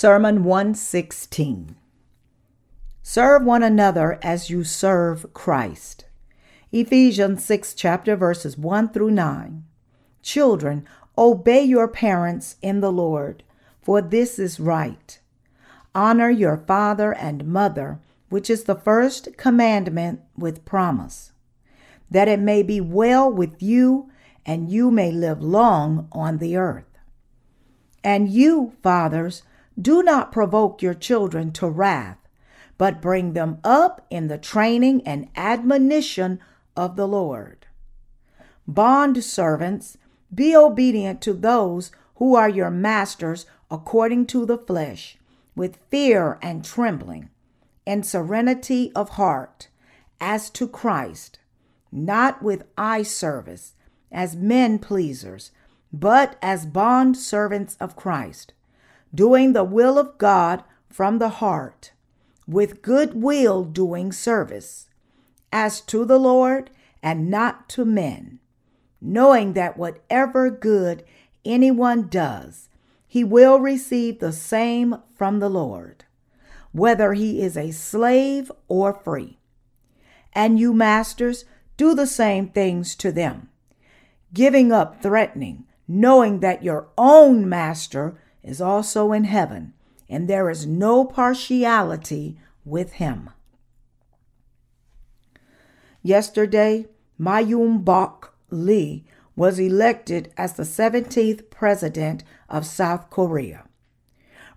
Sermon 116 Serve one another as you serve Christ. Ephesians 6 chapter verses 1 through 9. Children, obey your parents in the Lord, for this is right. Honor your father and mother, which is the first commandment with promise, that it may be well with you and you may live long on the earth. And you, fathers, do not provoke your children to wrath, but bring them up in the training and admonition of the Lord. Bond servants, be obedient to those who are your masters according to the flesh, with fear and trembling, and serenity of heart, as to Christ, not with eye service, as men pleasers, but as bond servants of Christ doing the will of God from the heart, with good will doing service, as to the Lord and not to men, knowing that whatever good anyone does, he will receive the same from the Lord, whether he is a slave or free. And you, masters, do the same things to them, giving up threatening, knowing that your own master is also in heaven, and there is no partiality with him. Yesterday, Myung-bak Lee was elected as the 17th president of South Korea.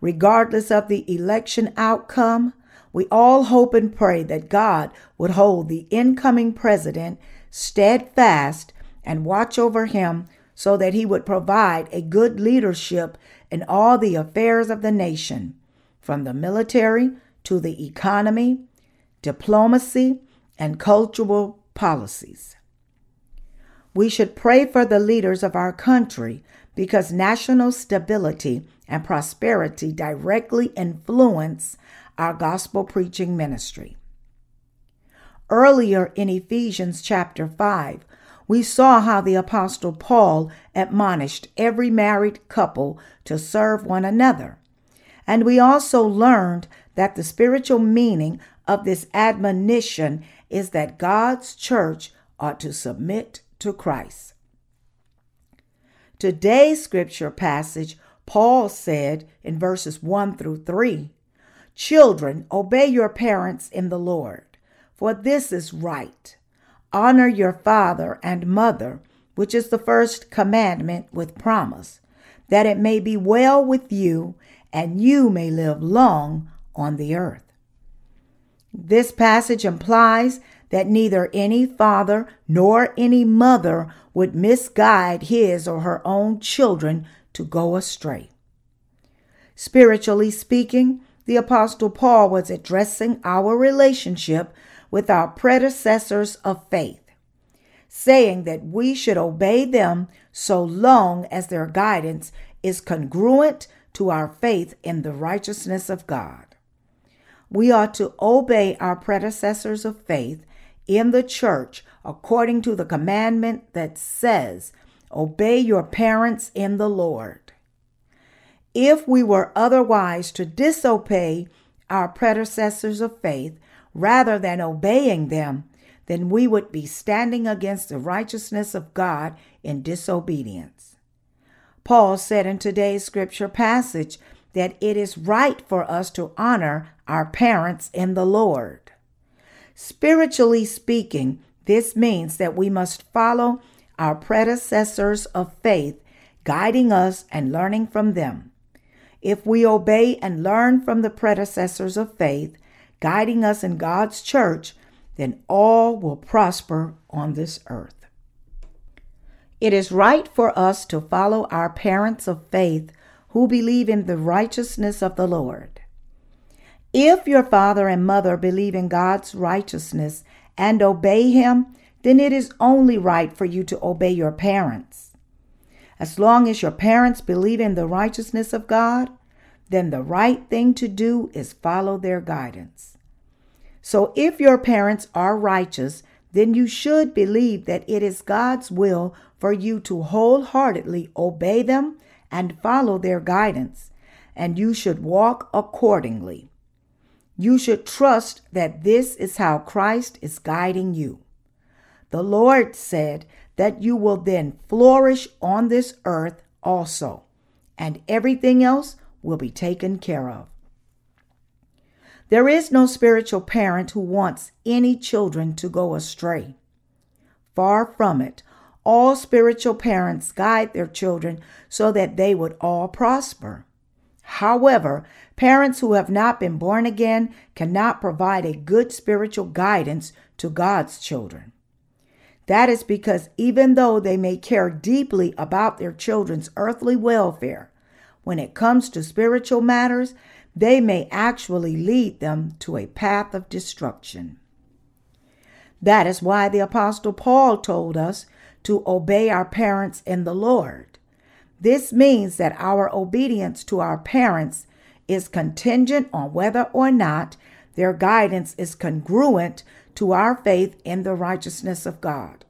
Regardless of the election outcome, we all hope and pray that God would hold the incoming president steadfast and watch over him so that he would provide a good leadership in all the affairs of the nation, from the military to the economy, diplomacy, and cultural policies. We should pray for the leaders of our country because national stability and prosperity directly influence our gospel preaching ministry. Earlier in Ephesians chapter 5, we saw how the Apostle Paul admonished every married couple to serve one another. And we also learned that the spiritual meaning of this admonition is that God's church ought to submit to Christ. Today's scripture passage, Paul said in verses 1 through 3 Children, obey your parents in the Lord, for this is right. Honor your father and mother, which is the first commandment with promise, that it may be well with you and you may live long on the earth. This passage implies that neither any father nor any mother would misguide his or her own children to go astray. Spiritually speaking, the Apostle Paul was addressing our relationship with our predecessors of faith, saying that we should obey them so long as their guidance is congruent to our faith in the righteousness of God. We ought to obey our predecessors of faith in the church according to the commandment that says, Obey your parents in the Lord. If we were otherwise to disobey our predecessors of faith, rather than obeying them, then we would be standing against the righteousness of God in disobedience. Paul said in today's scripture passage that it is right for us to honor our parents in the Lord. Spiritually speaking, this means that we must follow our predecessors of faith, guiding us and learning from them. If we obey and learn from the predecessors of faith, guiding us in God's church, then all will prosper on this earth. It is right for us to follow our parents of faith who believe in the righteousness of the Lord. If your father and mother believe in God's righteousness and obey Him, then it is only right for you to obey your parents. As long as your parents believe in the righteousness of God, then the right thing to do is follow their guidance. So if your parents are righteous, then you should believe that it is God's will for you to wholeheartedly obey them and follow their guidance, and you should walk accordingly. You should trust that this is how Christ is guiding you. The Lord said that you will then flourish on this earth also, and everything else will be taken care of. There is no spiritual parent who wants any children to go astray. Far from it, all spiritual parents guide their children so that they would all prosper. However, parents who have not been born again cannot provide a good spiritual guidance to God's children. That is because even though they may care deeply about their children's earthly welfare, when it comes to spiritual matters, they may actually lead them to a path of destruction. That is why the Apostle Paul told us to obey our parents in the Lord. This means that our obedience to our parents is contingent on whether or not their guidance is congruent to our faith in the righteousness of God.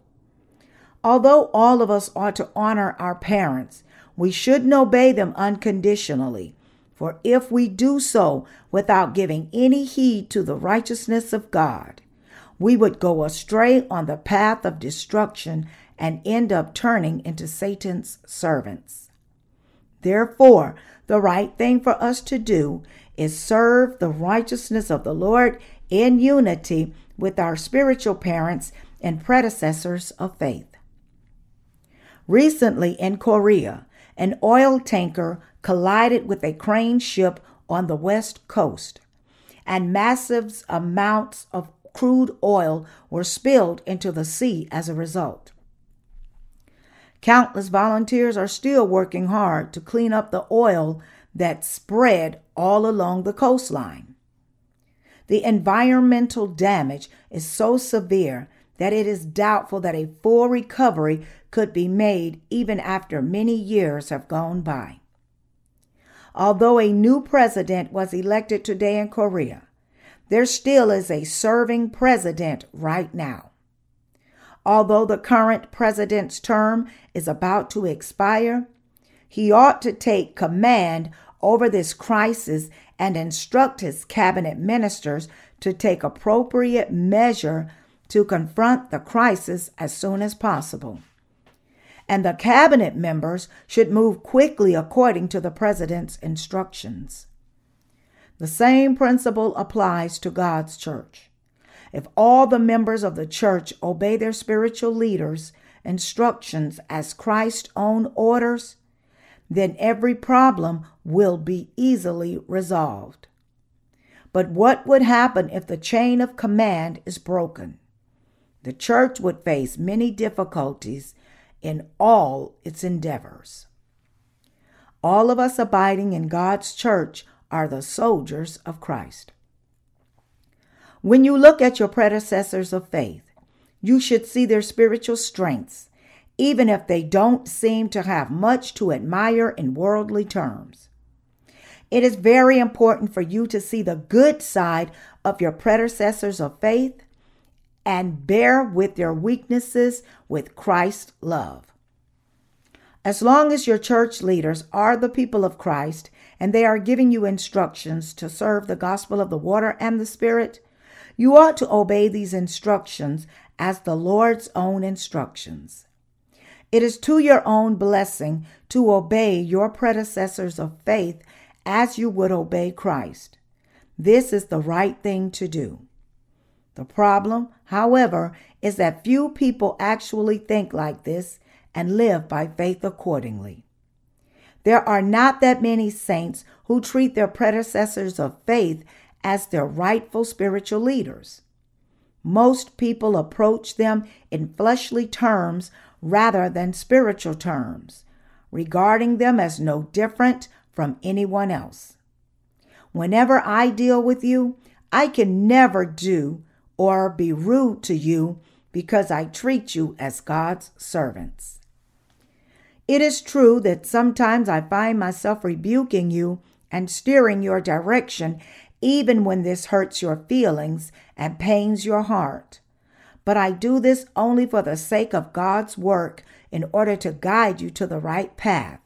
Although all of us ought to honor our parents, we shouldn't obey them unconditionally. For if we do so without giving any heed to the righteousness of God, we would go astray on the path of destruction and end up turning into Satan's servants. Therefore, the right thing for us to do is serve the righteousness of the Lord in unity with our spiritual parents and predecessors of faith. Recently in Korea, an oil tanker collided with a crane ship on the west coast, and massive amounts of crude oil were spilled into the sea as a result. Countless volunteers are still working hard to clean up the oil that spread all along the coastline. The environmental damage is so severe that it is doubtful that a full recovery could be made even after many years have gone by. Although a new president was elected today in Korea, there still is a serving president right now. Although the current president's term is about to expire, he ought to take command over this crisis and instruct his cabinet ministers to take appropriate measure to confront the crisis as soon as possible. And the cabinet members should move quickly according to the president's instructions. The same principle applies to God's church. If all the members of the church obey their spiritual leaders' instructions as Christ's own orders, then every problem will be easily resolved. But what would happen if the chain of command is broken? The church would face many difficulties in all its endeavors. All of us abiding in God's church are the soldiers of Christ. When you look at your predecessors of faith, you should see their spiritual strengths, even if they don't seem to have much to admire in worldly terms. It is very important for you to see the good side of your predecessors of faith and bear with their weaknesses with Christ's love. As long as your church leaders are the people of Christ and they are giving you instructions to serve the gospel of the water and the Spirit, you ought to obey these instructions as the Lord's own instructions. It is to your own blessing to obey your predecessors of faith as you would obey Christ. This is the right thing to do. The problem, however, is that few people actually think like this and live by faith accordingly. There are not that many saints who treat their predecessors of faith as their rightful spiritual leaders. Most people approach them in fleshly terms rather than spiritual terms, regarding them as no different from anyone else. Whenever I deal with you, I can never do or be rude to you because I treat you as God's servants. It is true that sometimes I find myself rebuking you and steering your direction even when this hurts your feelings and pains your heart. But I do this only for the sake of God's work in order to guide you to the right path.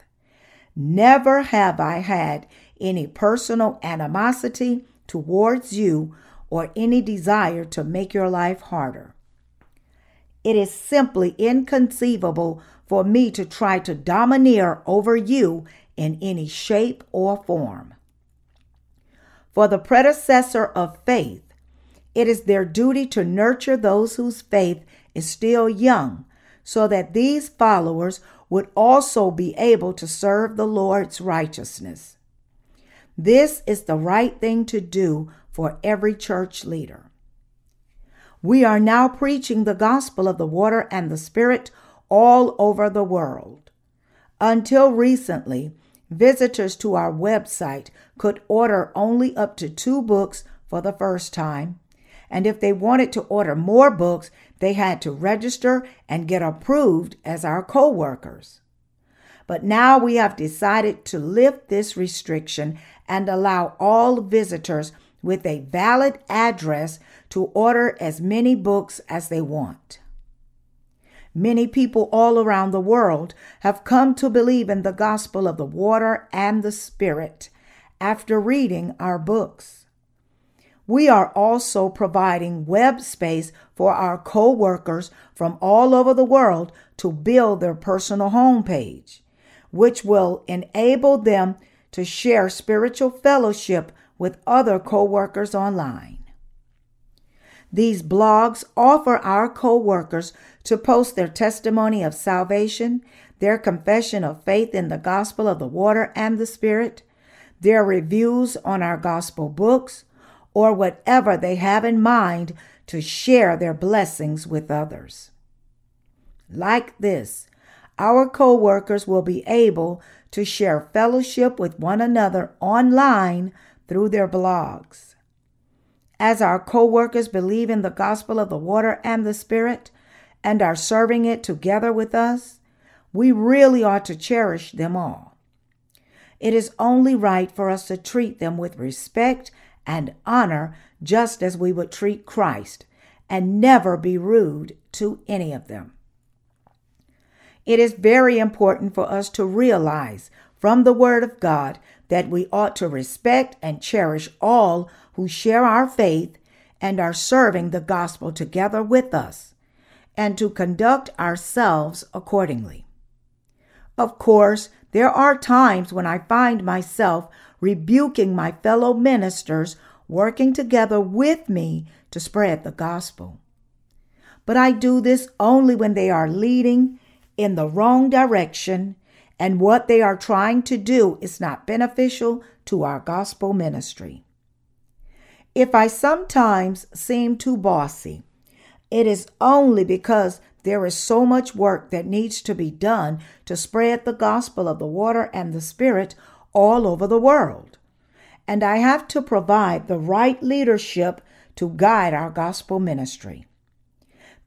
Never have I had any personal animosity towards you or any desire to make your life harder. It is simply inconceivable for me to try to domineer over you in any shape or form. For the predecessor of faith, it is their duty to nurture those whose faith is still young, so that these followers would also be able to serve the Lord's righteousness. This is the right thing to do for every church leader. We are now preaching the gospel of the water and the Spirit all over the world. Until recently, visitors to our website could order only up to two books for the first time. And if they wanted to order more books, they had to register and get approved as our co workers. But now we have decided to lift this restriction and allow all visitors with a valid address to order as many books as they want. Many people all around the world have come to believe in the gospel of the water and the spirit after reading our books. We are also providing web space for our co workers from all over the world to build their personal homepage, which will enable them to share spiritual fellowship with other co workers online. These blogs offer our co workers to post their testimony of salvation, their confession of faith in the gospel of the water and the spirit, their reviews on our gospel books, or whatever they have in mind to share their blessings with others. Like this, our co workers will be able to share fellowship with one another online through their blogs. As our co workers believe in the gospel of the water and the Spirit and are serving it together with us, we really ought to cherish them all. It is only right for us to treat them with respect and honor just as we would treat Christ and never be rude to any of them. It is very important for us to realize from the Word of God that we ought to respect and cherish all who share our faith and are serving the gospel together with us, and to conduct ourselves accordingly. Of course, there are times when I find myself rebuking my fellow ministers working together with me to spread the gospel. But I do this only when they are leading in the wrong direction and what they are trying to do is not beneficial to our gospel ministry. If I sometimes seem too bossy, it is only because there is so much work that needs to be done to spread the gospel of the water and the spirit all over the world. And I have to provide the right leadership to guide our gospel ministry.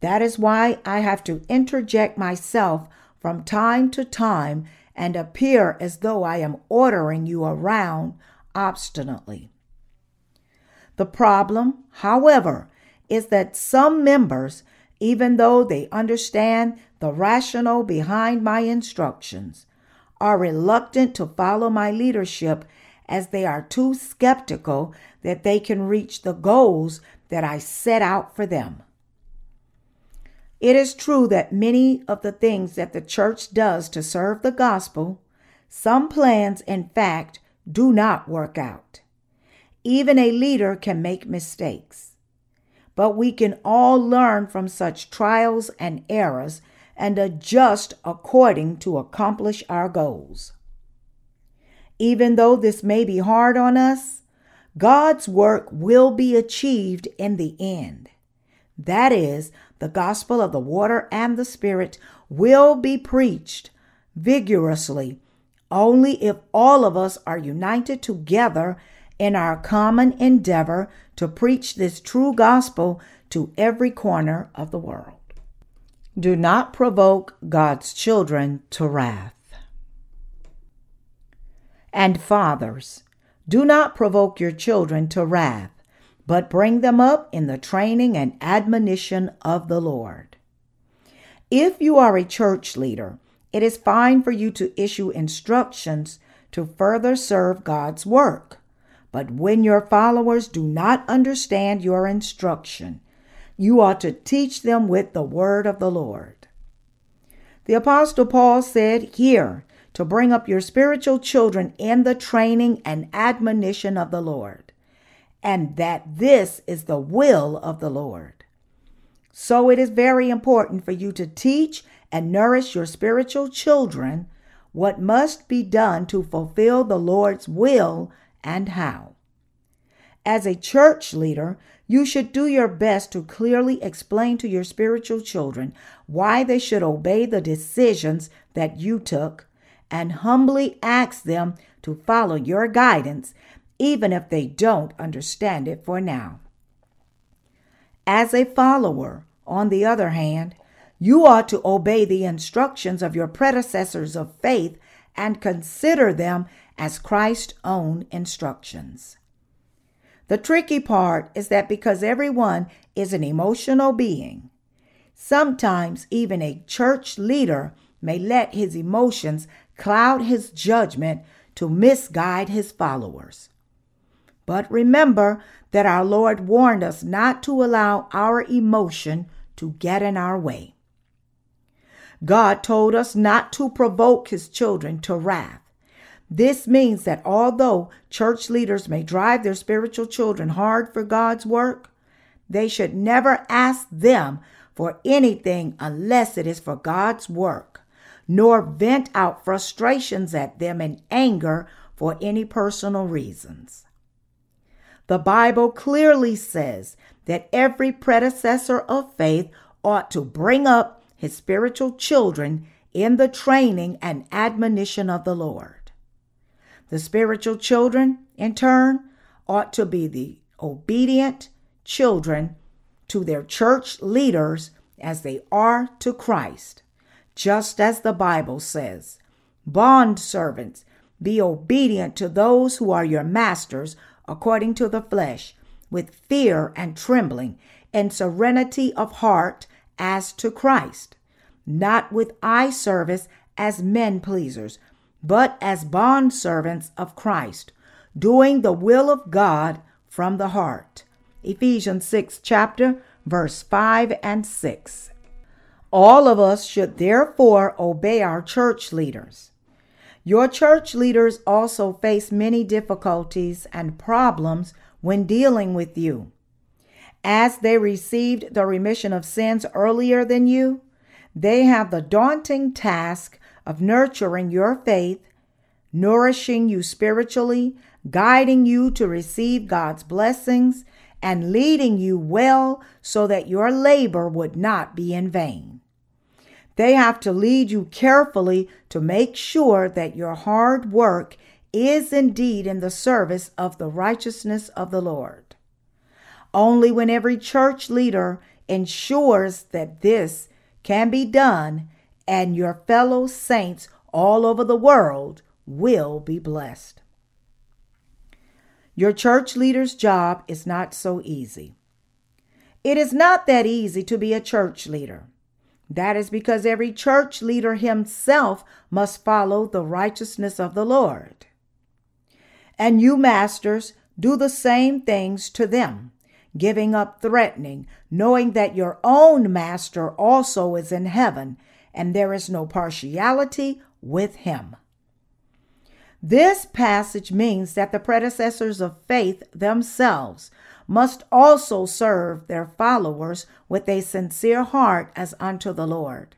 That is why I have to interject myself from time to time and appear as though I am ordering you around obstinately. The problem, however, is that some members, even though they understand the rationale behind my instructions, are reluctant to follow my leadership as they are too skeptical that they can reach the goals that I set out for them. It is true that many of the things that the church does to serve the gospel, some plans, in fact, do not work out. Even a leader can make mistakes. But we can all learn from such trials and errors and adjust according to accomplish our goals. Even though this may be hard on us, God's work will be achieved in the end. That is, the gospel of the water and the Spirit will be preached vigorously only if all of us are united together in our common endeavor to preach this true gospel to every corner of the world. Do not provoke God's children to wrath. And fathers, do not provoke your children to wrath but bring them up in the training and admonition of the Lord. If you are a church leader, it is fine for you to issue instructions to further serve God's work. But when your followers do not understand your instruction, you ought to teach them with the word of the Lord. The Apostle Paul said here to bring up your spiritual children in the training and admonition of the Lord, and that this is the will of the Lord. So it is very important for you to teach and nourish your spiritual children what must be done to fulfill the Lord's will and how. As a church leader, you should do your best to clearly explain to your spiritual children why they should obey the decisions that you took and humbly ask them to follow your guidance, even if they don't understand it for now. As a follower, on the other hand, you ought to obey the instructions of your predecessors of faith and consider them as Christ's own instructions. The tricky part is that because everyone is an emotional being, sometimes even a church leader may let his emotions cloud his judgment to misguide his followers. But remember that our Lord warned us not to allow our emotion to get in our way. God told us not to provoke his children to wrath. This means that although church leaders may drive their spiritual children hard for God's work, they should never ask them for anything unless it is for God's work, nor vent out frustrations at them in anger for any personal reasons. The Bible clearly says that every predecessor of faith ought to bring up his spiritual children in the training and admonition of the Lord. The spiritual children, in turn, ought to be the obedient children to their church leaders as they are to Christ, just as the Bible says. Bond servants, be obedient to those who are your masters according to the flesh, with fear and trembling, and serenity of heart as to Christ, not with eye service as men pleasers, but as bond servants of Christ, doing the will of God from the heart. Ephesians 6 chapter verse 5 and 6. All of us should therefore obey our church leaders. Your church leaders also face many difficulties and problems when dealing with you. As they received the remission of sins earlier than you, they have the daunting task of nurturing your faith, nourishing you spiritually, guiding you to receive God's blessings, and leading you well so that your labor would not be in vain. They have to lead you carefully to make sure that your hard work is indeed in the service of the righteousness of the Lord. Only when every church leader ensures that this can be done and your fellow saints all over the world will be blessed. Your church leader's job is not so easy. It is not that easy to be a church leader. That is because every church leader himself must follow the righteousness of the Lord. And you, masters, do the same things to them giving up threatening, knowing that your own master also is in heaven, and there is no partiality with him. This passage means that the predecessors of faith themselves must also serve their followers with a sincere heart as unto the Lord,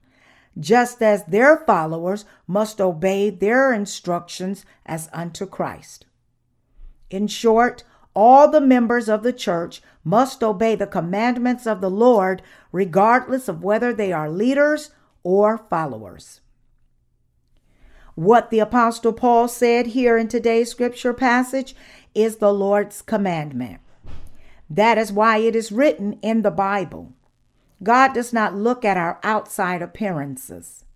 just as their followers must obey their instructions as unto Christ. In short, all the members of the church must obey the commandments of the Lord, regardless of whether they are leaders or followers. What the Apostle Paul said here in today's scripture passage is the Lord's commandment. That is why it is written in the Bible. God does not look at our outside appearances.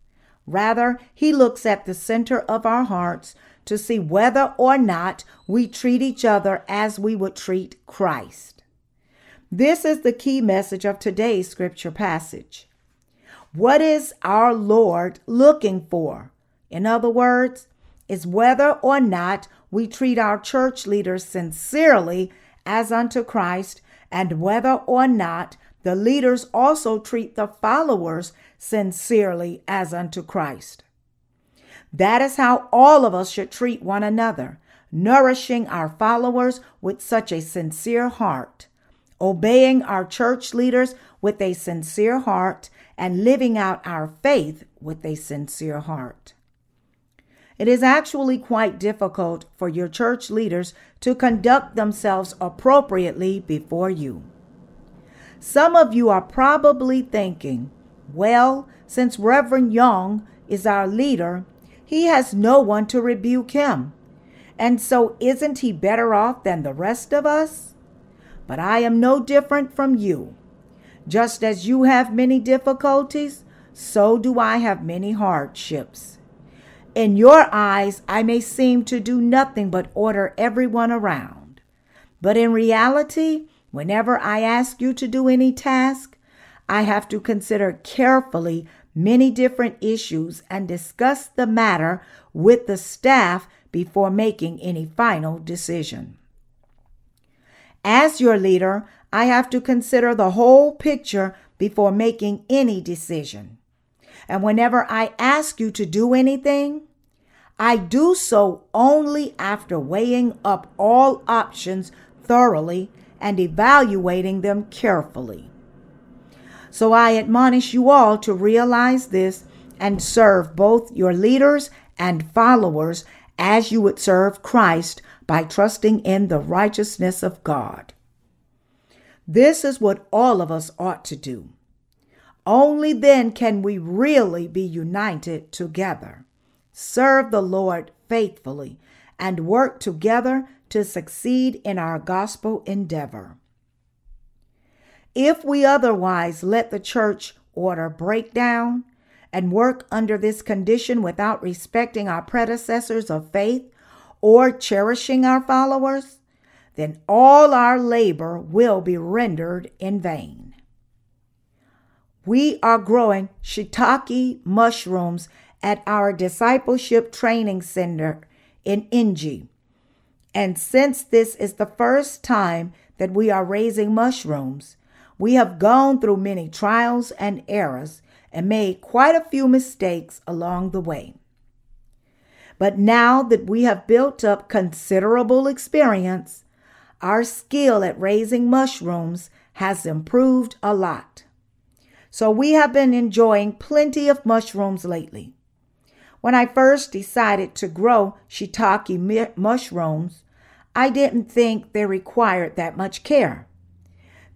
Rather, He looks at the center of our hearts to see whether or not we treat each other as we would treat Christ. This is the key message of today's scripture passage. What is our Lord looking for? In other words, is whether or not we treat our church leaders sincerely as unto Christ, and whether or not the leaders also treat the followers sincerely as unto Christ. That is how all of us should treat one another, nourishing our followers with such a sincere heart, obeying our church leaders with a sincere heart, and living out our faith with a sincere heart. It is actually quite difficult for your church leaders to conduct themselves appropriately before you. Some of you are probably thinking, well, since Reverend Jong is our leader, he has no one to rebuke him. And so isn't he better off than the rest of us? But I am no different from you. Just as you have many difficulties, so do I have many hardships. In your eyes, I may seem to do nothing but order everyone around. But in reality, whenever I ask you to do any task, I have to consider carefully many different issues and discuss the matter with the staff before making any final decision. As your leader, I have to consider the whole picture before making any decision. And whenever I ask you to do anything, I do so only after weighing up all options thoroughly and evaluating them carefully. So I admonish you all to realize this and serve both your leaders and followers as you would serve Christ by trusting in the righteousness of God. This is what all of us ought to do. Only then can we really be united together, serve the Lord faithfully, and work together to succeed in our gospel endeavor. If we otherwise let the church order break down and work under this condition without respecting our predecessors of faith or cherishing our followers, then all our labor will be rendered in vain. We are growing shiitake mushrooms at our discipleship training center in Inje. And since this is the first time that we are raising mushrooms, we have gone through many trials and errors and made quite a few mistakes along the way. But now that we have built up considerable experience, our skill at raising mushrooms has improved a lot. So we have been enjoying plenty of mushrooms lately. When I first decided to grow shiitake mushrooms, I didn't think they required that much care,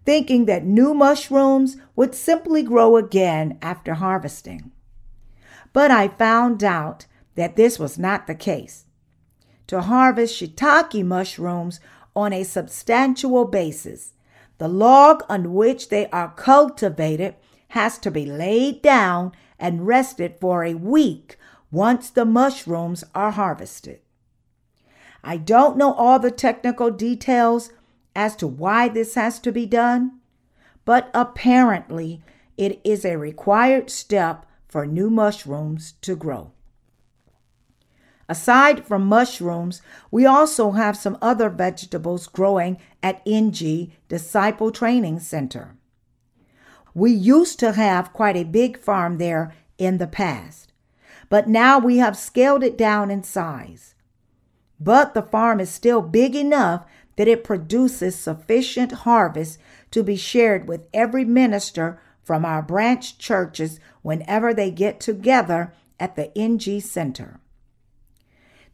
thinking that new mushrooms would simply grow again after harvesting. But I found out that this was not the case. To harvest shiitake mushrooms on a substantial basis, the log on which they are cultivated has to be laid down and rested for a week once the mushrooms are harvested. I don't know all the technical details as to why this has to be done, but apparently it is a required step for new mushrooms to grow. Aside from mushrooms, we also have some other vegetables growing at Inje Disciple Training Center. We used to have quite a big farm there in the past, but now we have scaled it down in size. But the farm is still big enough that it produces sufficient harvest to be shared with every minister from our branch churches whenever they get together at the Inje Center.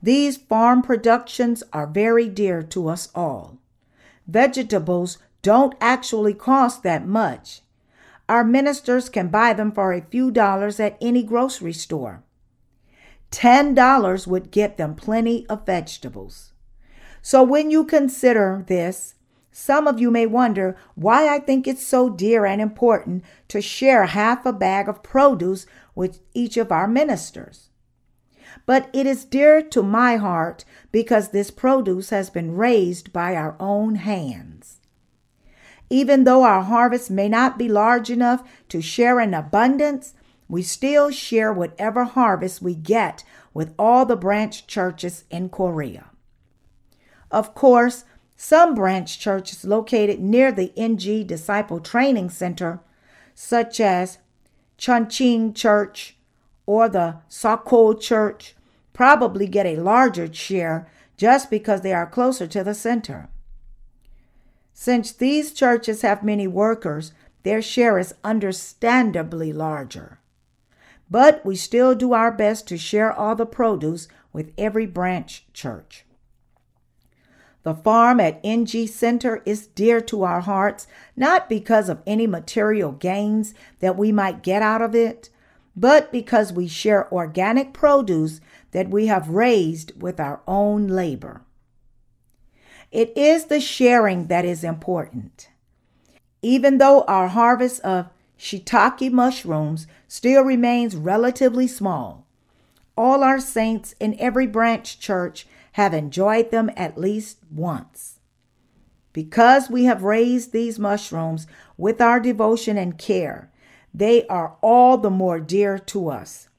These farm productions are very dear to us all. Vegetables don't actually cost that much, our ministers can buy them for a few dollars at any grocery store. $10 would get them plenty of vegetables. So when you consider this, some of you may wonder why I think it's so dear and important to share half a bag of produce with each of our ministers. But it is dear to my heart because this produce has been raised by our own hands. Even though our harvest may not be large enough to share in abundance, we still share whatever harvest we get with all the branch churches in Korea. Of course, some branch churches located near the Inje Disciple Training Center, such as Chuncheon Church or the Sakol Church, probably get a larger share just because they are closer to the center. Since these churches have many workers, their share is understandably larger. But we still do our best to share all the produce with every branch church. The farm at Inje Center is dear to our hearts, not because of any material gains that we might get out of it, but because we share organic produce that we have raised with our own labor. It is the sharing that is important. Even though our harvest of shiitake mushrooms still remains relatively small, all our saints in every branch church have enjoyed them at least once. Because we have raised these mushrooms with our devotion and care, they are all the more dear to us.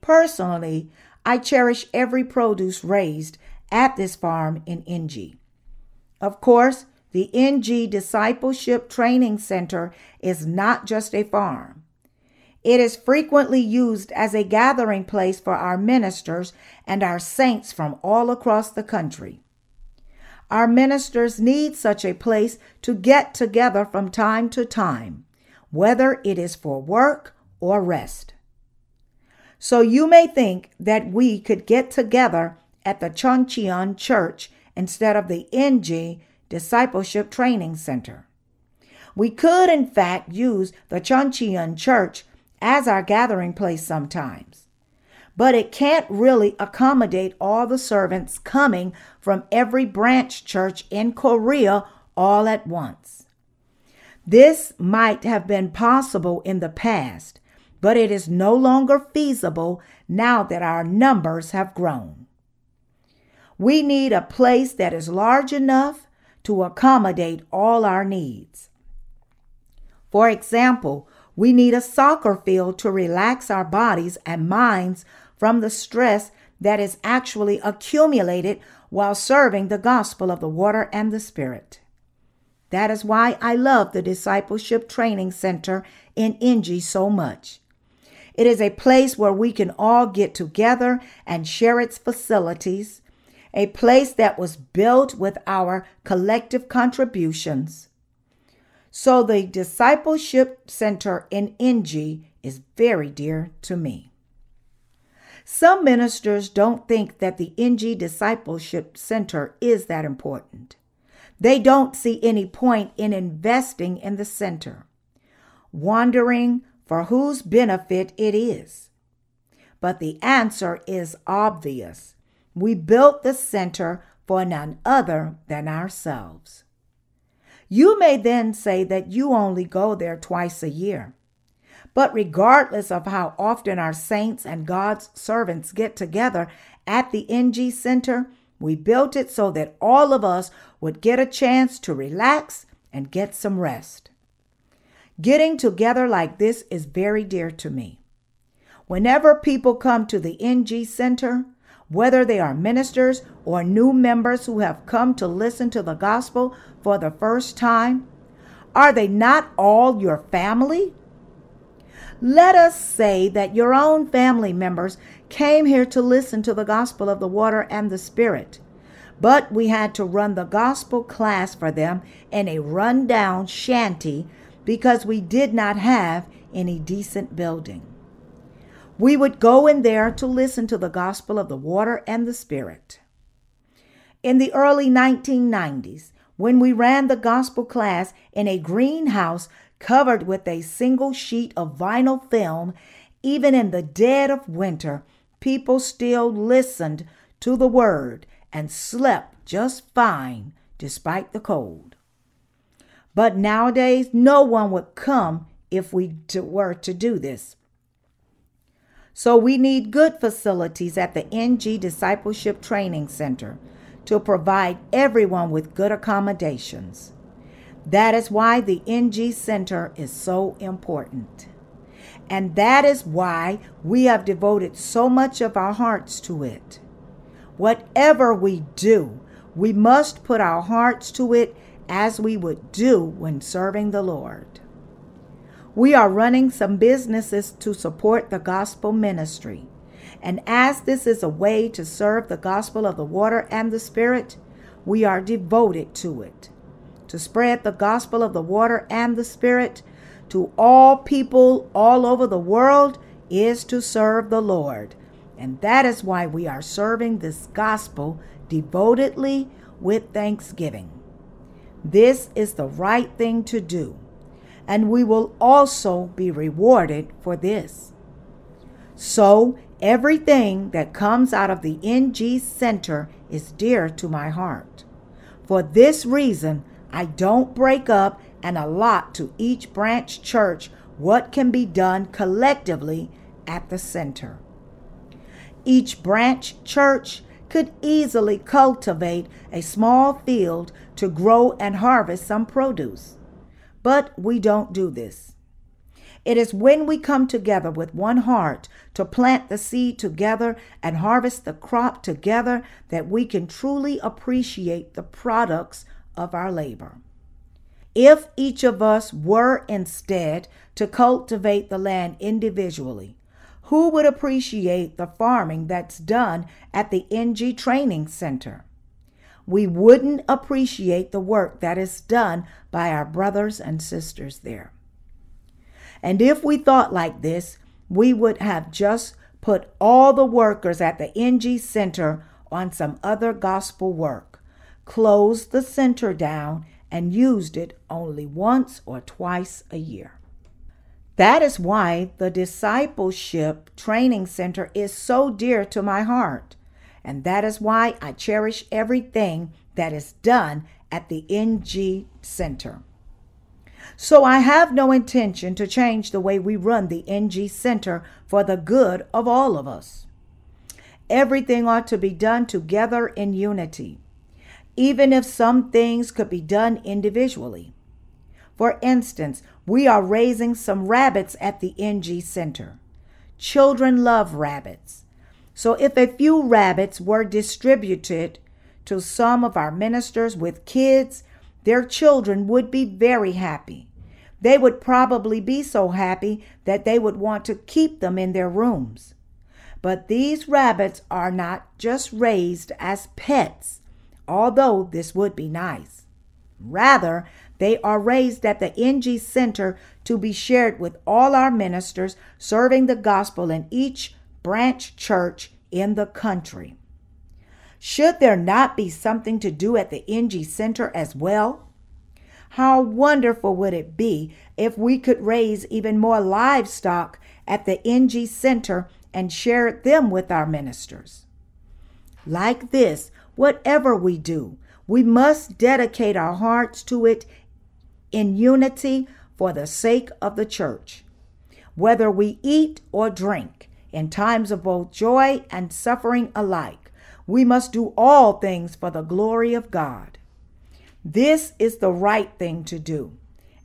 Personally, I cherish every produce raised at this farm in Inje. Of course, the Inje Discipleship Training Center is not just a farm. It is frequently used as a gathering place for our ministers and our saints from all across the country. Our ministers need such a place to get together from time to time, whether it is for work or rest. So you may think that we could get together at the Chuncheon Church instead of the Inje Discipleship Training Center. We could, in fact, use the Chuncheon Church as our gathering place sometimes. But it can't really accommodate all the servants coming from every branch church in Korea all at once. This might have been possible in the past, but it is no longer feasible now that our numbers have grown. We need a place that is large enough to accommodate all our needs. For example, we need a soccer field to relax our bodies and minds from the stress that is actually accumulated while serving the gospel of the water and the spirit. That is why I love the Discipleship Training Center in Inje so much. It is a place where we can all get together and share its facilities, a place that was built with our collective contributions. So the Discipleship Center in Inje is very dear to me. Some ministers don't think that the Inje Discipleship Center is that important. They don't see any point in investing in the center, wondering for whose benefit it is. But the answer is obvious. We built the center for none other than ourselves. You may then say that you only go there twice a year. But regardless of how often our saints and God's servants get together at the Inje Center, we built it so that all of us would get a chance to relax and get some rest. Getting together like this is very dear to me. Whenever people come to the Inje Center, whether they are ministers or new members who have come to listen to the gospel for the first time? Are they not all your family? Let us say that your own family members came here to listen to the gospel of the water and the spirit, but we had to run the gospel class for them in a rundown shanty because we did not have any decent building. We would go in there to listen to the gospel of the water and the spirit. In the early 1990s, when we ran the gospel class in a greenhouse covered with a single sheet of vinyl film, even in the dead of winter, people still listened to the word and slept just fine despite the cold. But nowadays, no one would come if we were to do this. So we need good facilities at the Inje Discipleship Training Center to provide everyone with good accommodations. That is why the Inje Center is so important. And that is why we have devoted so much of our hearts to it. Whatever we do, we must put our hearts to it as we would do when serving the Lord. We are running some businesses to support the gospel ministry. And as this is a way to serve the gospel of the water and the spirit, we are devoted to it. To spread the gospel of the water and the spirit to all people all over the world is to serve the Lord. And that is why we are serving this gospel devotedly with thanksgiving. This is the right thing to do and we will also be rewarded for this. So, everything that comes out of the Inje Center is dear to my heart. For this reason, I don't break up and allot to each branch church what can be done collectively at the center. Each branch church could easily cultivate a small field to grow and harvest some produce. But we don't do this. It is when we come together with one heart to plant the seed together and harvest the crop together that we can truly appreciate the products of our labor. If each of us were instead to cultivate the land individually, who would appreciate the farming that's done at the Inje Training Center? We wouldn't appreciate the work that is done by our brothers and sisters there. And if we thought like this, we would have just put all the workers at the Inje Center on some other gospel work, closed the center down, and used it only once or twice a year. That is why the Discipleship Training Center is so dear to my heart. And that is why I cherish everything that is done at the Inje Center. So I have no intention to change the way we run the Inje Center for the good of all of us. Everything ought to be done together in unity, even if some things could be done individually. For instance, we are raising some rabbits at the Inje Center. Children love rabbits. So if a few rabbits were distributed to some of our ministers with kids, their children would be very happy. They would probably be so happy that they would want to keep them in their rooms. But these rabbits are not just raised as pets, although this would be nice. Rather, they are raised at the Inje Center to be shared with all our ministers serving the gospel in each branch church in the country. Should there not be something to do at the Inje Center as well? How wonderful would it be if we could raise even more livestock at the Inje Center and share them with our ministers? Like this, whatever we do, we must dedicate our hearts to it in unity for the sake of the church. Whether we eat or drink, in times of both joy and suffering alike, we must do all things for the glory of God. This is the right thing to do.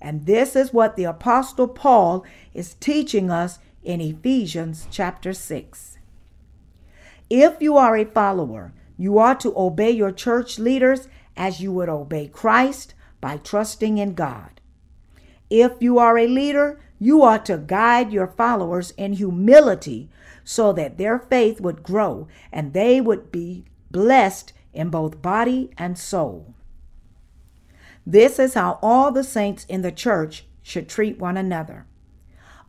And this is what the Apostle Paul is teaching us in Ephesians chapter 6. If you are a follower, you are to obey your church leaders as you would obey Christ by trusting in God. If you are a leader, you are to guide your followers in humility so that their faith would grow and they would be blessed in both body and soul. This is how all the saints in the church should treat one another.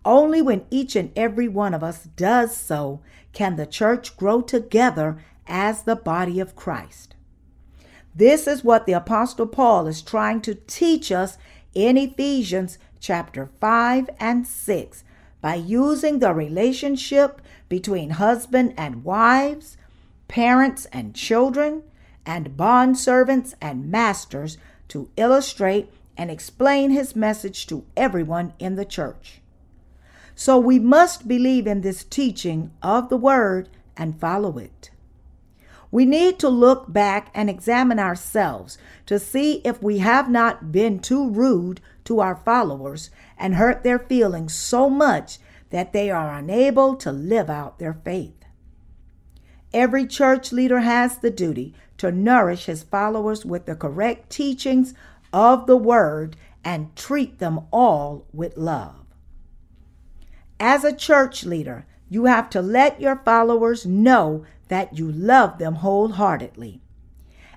Only when each and every one of us does so can the church grow together as the body of Christ. This is what the Apostle Paul is trying to teach us in Ephesians chapter 5 and 6 by using the relationship between husband and wives, parents and children, and bond servants and masters to illustrate and explain his message to everyone in the church. So we must believe in this teaching of the word and follow it. We need to look back and examine ourselves to see if we have not been too rude to our followers and hurt their feelings so much that they are unable to live out their faith. Every church leader has the duty to nourish his followers with the correct teachings of the word and treat them all with love. As a church leader, you have to let your followers know that you love them wholeheartedly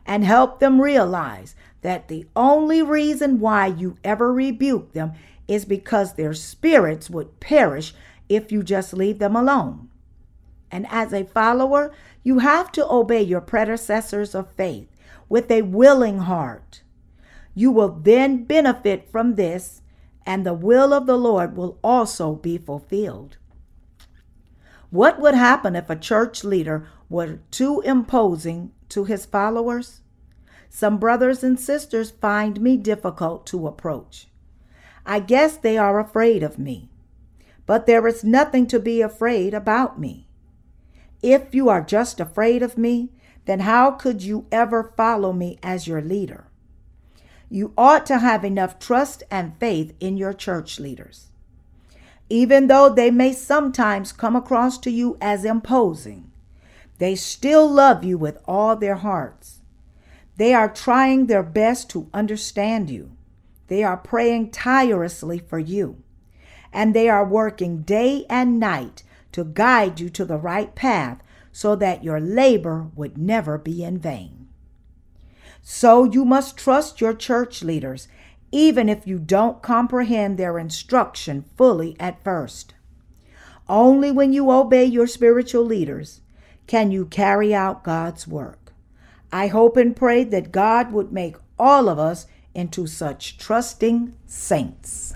and help them realize that the only reason why you ever rebuke them is because their spirits would perish if you just leave them alone. And as a follower, you have to obey your predecessors of faith with a willing heart. You will then benefit from this, and the will of the Lord will also be fulfilled. What would happen if a church leader were too imposing to his followers? Some brothers and sisters find me difficult to approach. I guess they are afraid of me. But there is nothing to be afraid about me. If you are just afraid of me, then how could you ever follow me as your leader? You ought to have enough trust and faith in your church leaders. Even though they may sometimes come across to you as imposing, they still love you with all their hearts. They are trying their best to understand you. They are praying tirelessly for you and they are working day and night to guide you to the right path so that your labor would never be in vain. So you must trust your church leaders, even if you don't comprehend their instruction fully at first. Only when you obey your spiritual leaders can you carry out God's work. I hope and pray that God would make all of us into such trusting saints.